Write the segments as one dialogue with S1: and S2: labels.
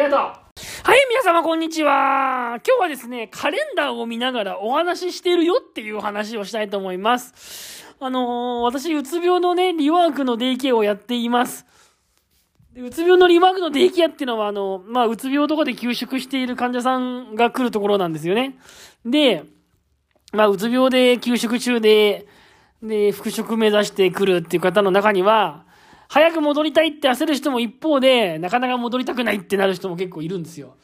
S1: りがとう。はい、皆様こんにちは。今日はですね、カレンダーを見ながらお話ししてるよっていう話をしたいと思います。あのー私、うつ病のね、リワークのデイケアをやっています。でうつ病のリワークのデイケアっていうのは、あの、まあ、うつ病とかで休職している患者さんが来るところなんですよね。で、まあ、うつ病で休職中で、で、復職目指してくるっていう方の中には、早く戻りたいって焦る人も一方で、なかなか戻りたくないってなる人も結構いるんですよ。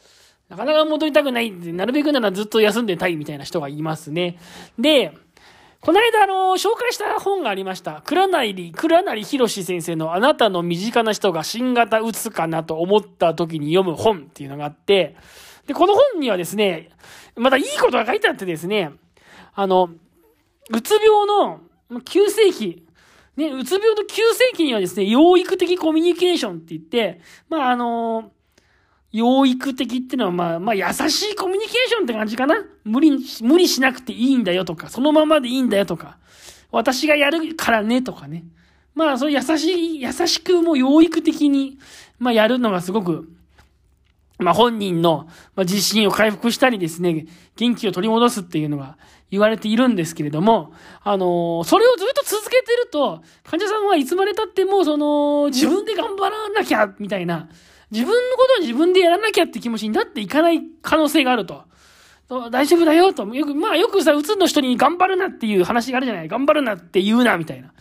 S1: なかなか戻りたくないって、なるべくならずっと休んでたいみたいな人がいますね。で、この間、あの、紹介した本がありました。倉成、倉成博先生のあなたの身近な人が新型うつかなと思った時に読む本っていうのがあって、で、この本にはですね、またいいことが書いてあってですね、あの、うつ病の急性期、ね、うつ病の急性期にはですね、養育的コミュニケーションって言って、まあ、あの、養育的っていうのは、まあ、まあ、優しいコミュニケーションって感じかな無理、無理しなくていいんだよとか、そのままでいいんだよとか、私がやるからねとかね。まあ、そう優しい、優しくも養育的に、まあ、やるのがすごく、まあ、本人のま自信を回復したりですね、元気を取り戻すっていうのが言われているんですけれども、あのーそれをずっと続けてると、患者さんはいつまで経っても、その、自分で頑張らなきゃ、みたいな、自分のことを自分でやらなきゃって気持ちになっていかない可能性があると。大丈夫だよと。よく、まあよくさ、うつの人に頑張るなっていう話があるじゃない？頑張るなって言うな、みたいな。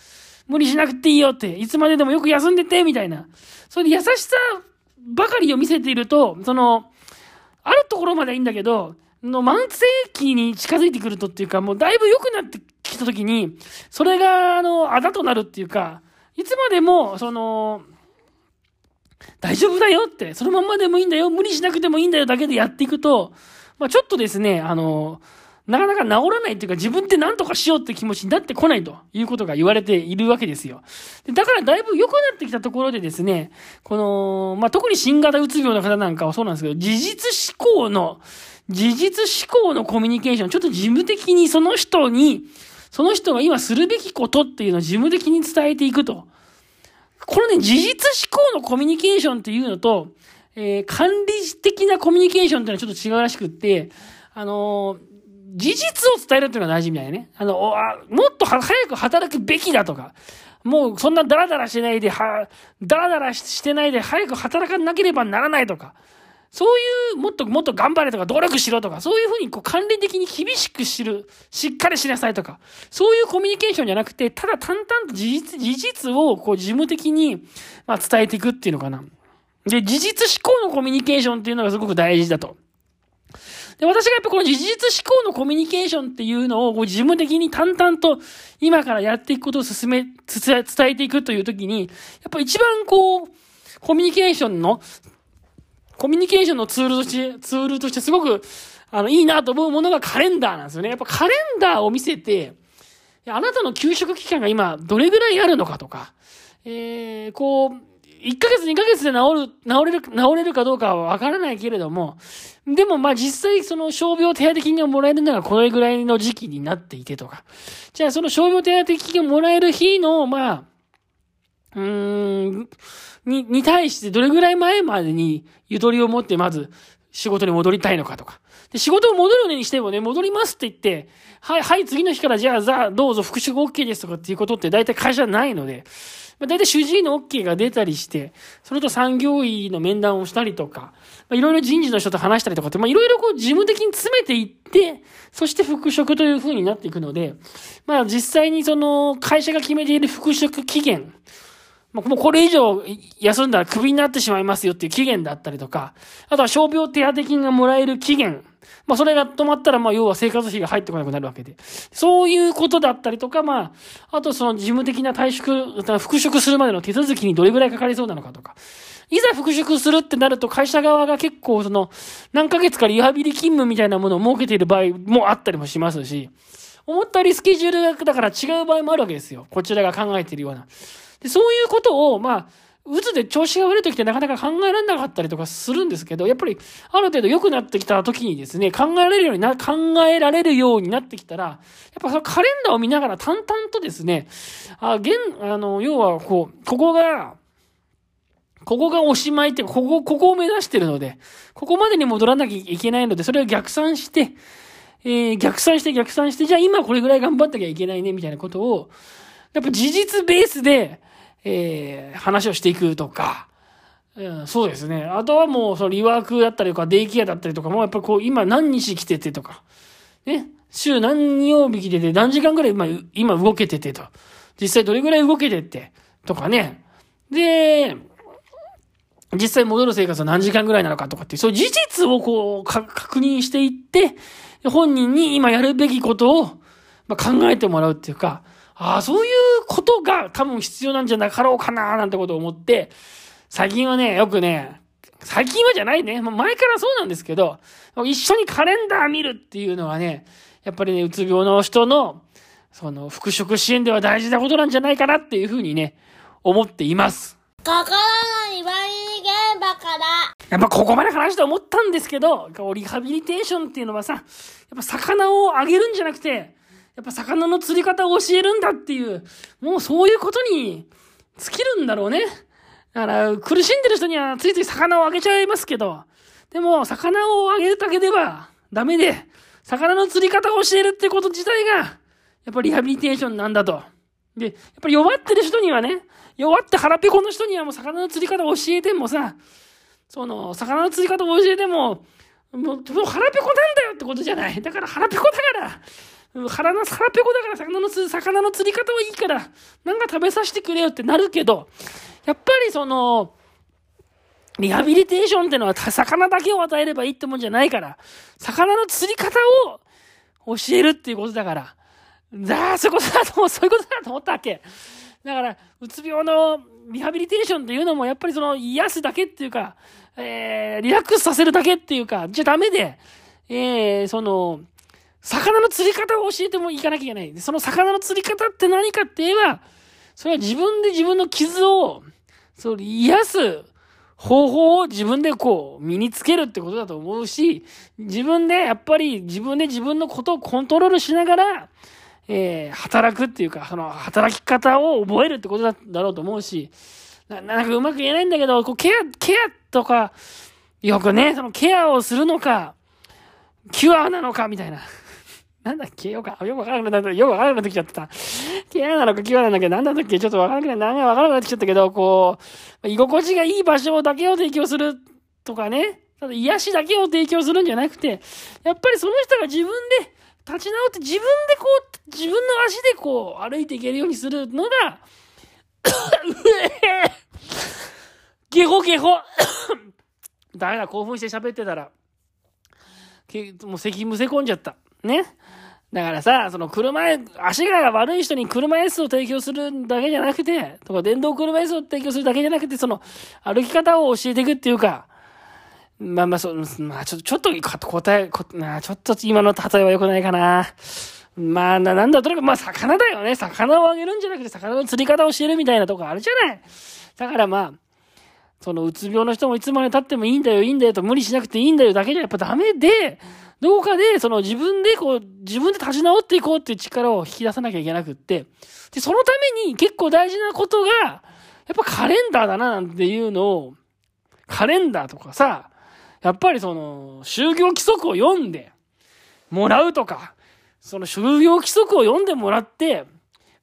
S1: 無理しなくていいよって。いつまででもよく休んでて、みたいな。それで優しさばかりを見せていると、その、あるところまではいいんだけど、の慢性期に近づいてくるとっていうか、もうだいぶ良くなってきたときに、それが、あの、あだとなるっていうか、いつまでも、その、大丈夫だよって、そのまんまでもいいんだよ、無理しなくてもいいんだよだけでやっていくと、まあちょっとですね、あの、なかなか治らないっていうか自分で何とかしようって気持ちになってこないということが言われているわけですよ。だからだいぶ良くなってきたところでですね、この、まあ特に新型うつ病の方なんかはそうなんですけど、事実思考の、事実思考のコミュニケーション、ちょっと事務的にその人に、その人が今するべきことっていうのを事務的に伝えていくと。このね、事実思考のコミュニケーションっていうのと、えー管理的なコミュニケーションっていうのはちょっと違うらしくって、あのー事実を伝えるっていうのが大事みたいね。あの、もっと早く働くべきだとか、もうそんなダラダラしてないで、は、ダラダラしてないで早く働かなければならないとか、そういう、もっともっと頑張れとか、努力しろとか、そういうふうにこう管理的に厳しく知る、しっかりしなさいとか、そういうコミュニケーションじゃなくて、ただ淡々と事実、事実をこう事務的に、まあ、伝えていくっていうのかな。で、事実思考のコミュニケーションっていうのがすごく大事だと。で、私がやっぱこの事実思考のコミュニケーションっていうのをこう事務的に淡々と今からやっていくことを進め、伝えていくというときに、やっぱ一番こう、コミュニケーションの、コミュニケーションのツールとして、ツールとしてすごく、あの、いいなと思うものがカレンダーなんですよね。やっぱカレンダーを見せて、あなたの休職期間が今どれぐらいあるのかとか、えー、こう、1ヶ月2ヶ月で治る、治れる、治れるかどうかはわからないけれども、でもまあ実際その傷病手当金がもらえるのがこれぐらいの時期になっていてとか。じゃあその傷病手当金がもらえる日の、まあ、うーん、に、に対してどれぐらい前までにゆとりを持ってまず仕事に戻りたいのかとか。で、仕事を戻るにしてもね、戻りますって言って、はい、はい、次の日からじゃあ、ざあ、どうぞ復職 OK ですとかっていうことって大体会社ないので、まあ、大体主治医の OK が出たりして、それと産業医の面談をしたりとか、まあ、いろいろ人事の人と話したりとかって、まあ、いろいろこう事務的に詰めていって、そして復職という風になっていくので、まあ実際にその会社が決めている復職期限、もうこれ以上休んだらクビになってしまいますよっていう期限だったりとか、あとは傷病手当金がもらえる期限、まあそれが止まったらまあ要は生活費が入ってこなくなるわけで。そういうことだったりとか、まあ、あとその事務的な退職、復職するまでの手続きにどれぐらいかかりそうなのかとか。いざ復職するってなると会社側が結構その何ヶ月かリハビリ勤務みたいなものを設けている場合もあったりもしますし、思ったよりスケジュールがだから違う場合もあるわけですよ。こちらが考えているような。で、そういうことを、まあ、うつで調子が悪い時ってなかなか考えられなかったりとかするんですけど、やっぱりある程度良くなってきた時にですね、考えられるようにな、考えられるようになってきたら、やっぱそのカレンダーを見ながら淡々とですね、あ、現、あの、要はこう、ここが、ここがおしまいって、ここ、ここを目指してるので、ここまでに戻らなきゃいけないので、それを逆算して、えー、逆算して逆算して、じゃあ今これぐらい頑張ったきゃいけないね、みたいなことを、やっぱ事実ベースで、えー、話をしていくとか、うん、そうですね。あとはもう、そのリワークだったりとか、デイケアだったりとかも、やっぱこう、今何日来ててとか、ね、週何曜日来てて、何時間ぐらい今、今動けててと。実際どれぐらい動けてって、とかね。で、実際戻る生活は何時間ぐらいなのかとかっていう、そういう事実をこう、確認していって、本人に今やるべきことを、まあ、考えてもらうっていうか、ああ、そういうことが多分必要なんじゃなかろうかな、なんてことを思って、最近はね、よくね、最近はじゃないね。前からそうなんですけど、一緒にカレンダー見るっていうのはね、やっぱりね、うつ病の人の、その、復職支援では大事なことなんじゃないかなっていうふうにね、思っています。
S2: 心のリバリ現場から。
S1: やっぱここまで話して思ったんですけど、リハビリテーションっていうのはさ、やっぱ魚をあげるんじゃなくて、やっぱ魚の釣り方を教えるんだっていう、もうそういうことに尽きるんだろうね。だから、苦しんでる人にはついつい魚をあげちゃいますけど、でも、魚をあげるだけではダメで、魚の釣り方を教えるってこと自体が、やっぱりリハビリテーションなんだと。で、やっぱり弱ってる人にはね、弱って腹ペコの人にはもう魚の釣り方を教えてもさ、その、魚の釣り方を教えても、もう、腹ペコなんだよってことじゃない。だから腹ペコだから、腹の、腹ペコだから魚の釣、魚の釣り方はいいから、なんか食べさせてくれよってなるけど、やっぱりその、リハビリテーションってのは魚だけを与えればいいってもんじゃないから、魚の釣り方を教えるっていうことだから、だあ、そういうことだと、そういうことだと思ったわけ。だから、うつ病のリハビリテーションっていうのも、やっぱりその、癒すだけっていうか、えー、リラックスさせるだけっていうか、じゃダメで、えー、その、魚の釣り方を教えてもいかなきゃいけない。その魚の釣り方って何かって言えば、それは自分で自分の傷を、そう、癒す方法を自分でこう、身につけるってことだと思うし、自分でやっぱり自分で自分のことをコントロールしながら、えー、働くっていうか、その、働き方を覚えるってことだだろうと思うし、ななんかうまく言えないんだけど、こう、ケア、ケアとか、よくね、そのケアをするのか、キュアなのか、みたいな。なんだっけ？よく、よくわからなくなった。よくわからなくなってきちゃった。ケアなのかキュアなのか、なんだったっけ？ちょっとわからなくな、わからなくなってきちゃったけど、こう、居心地がいい場所だけを提供するとかね、ただ癒しだけを提供するんじゃなくて、やっぱりその人が自分で、立ち直って自分でこう、自分の足でこう、歩いていけるようにするのが、ゲホゲホ。ダメだ、興奮して喋ってたら、けもう咳むせ込んじゃった。ね。だからさ、その車、足が悪い人に車椅子を提供するだけじゃなくて、とか電動車椅子を提供するだけじゃなくて、その歩き方を教えていくっていうか、まあまあ、そう、まあちょっと、ちょっと答え、こなちょっと今の例えは良くないかな。まあな、なんだとにかく、まあ魚だよね。魚をあげるんじゃなくて、魚の釣り方を教えるみたいなとこあるじゃない。だからまあ、そのうつ病の人もいつまで経ってもいいんだよ、いいんだよと無理しなくていいんだよだけじゃやっぱダメで、どこかで、その自分でこう、自分で立ち直っていこうっていう力を引き出さなきゃいけなくって、で、そのために結構大事なことが、やっぱカレンダーだななんていうのを、カレンダーとかさ、やっぱりその、就業規則を読んでもらうとか、その就業規則を読んでもらって、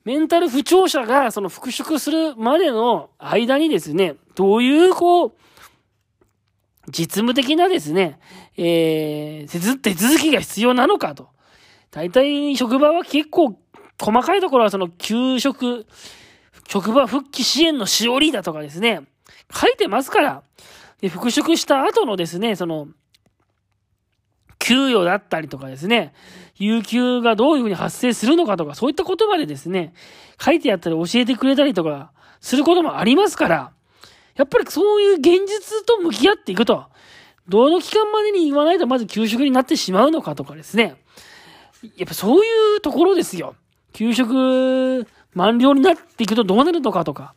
S1: メンタル不調者がその復職するまでの間にですね、どういうこう、実務的なですね、えー、手続きが必要なのかと。大体職場は結構細かいところはその休職、職場復帰支援のしおりだとかですね、書いてますから。で、復職した後のですね、その、給与だったりとかですね、有給がどういうふうに発生するのかとか、そういったことまでですね、書いてあったり教えてくれたりとか、することもありますから、やっぱりそういう現実と向き合っていくと、どの期間までに言わないとまず給食になってしまうのかとかですね、やっぱそういうところですよ。給食満了になっていくとどうなるのかとか、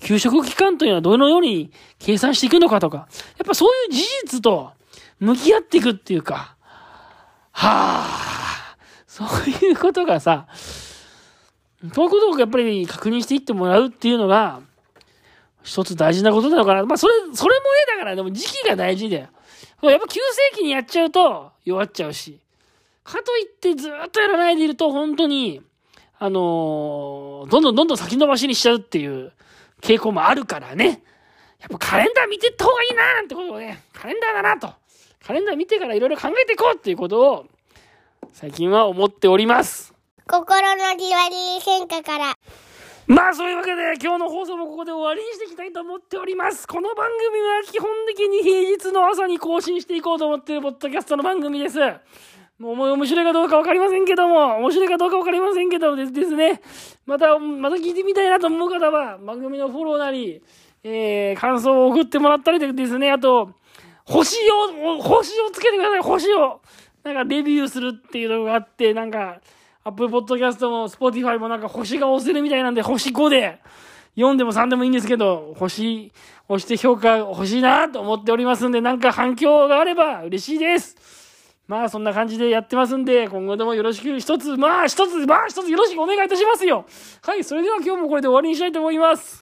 S1: 給食期間というのはどのように計算していくのかとか、やっぱそういう事実と向き合っていくっていうか、はあ、そういうことがさ、そういうことをやっぱり確認していってもらうっていうのが、一つ大事なことなのかな。まあ、それ、それもね、だから、でも時期が大事だよ。やっぱ急性期にやっちゃうと弱っちゃうし。かといってずっとやらないでいると本当に、あのー、どんどんどんどん先延ばしにしちゃうっていう傾向もあるからね。やっぱカレンダー見てった方がいいなーってことをね、カレンダーだなと。カレンダー見てからいろいろ考えていこうっていうことを最近は思っております。
S2: 心のディワリー喧嘩から。
S1: まあそういうわけで今日の放送もここで終わりにしていきたいと思っております。この番組は基本的に平日の朝に更新していこうと思っているポッドキャストの番組です。もう面白いかどうかわかりませんけども、面白いかどうかわかりませんけどもですですね、また、また聞いてみたいなと思う方は番組のフォローなり、えー、感想を送ってもらったりでですね、あと、星を、星をつけてください、星を。なんかレビューするっていうのがあって、なんか、 Apple Podcast も Spotify もなんか星が押せるみたいなんで、星5で、4でも3でもいいんですけど、星、押して評価欲しいなと思っておりますんで、なんか反響があれば嬉しいです。まあそんな感じでやってますんで、今後ともよろしく一つ、まあ一つ、まあ一つよろしくお願いいたしますよ。はい、それでは今日もこれで終わりにしたいと思います。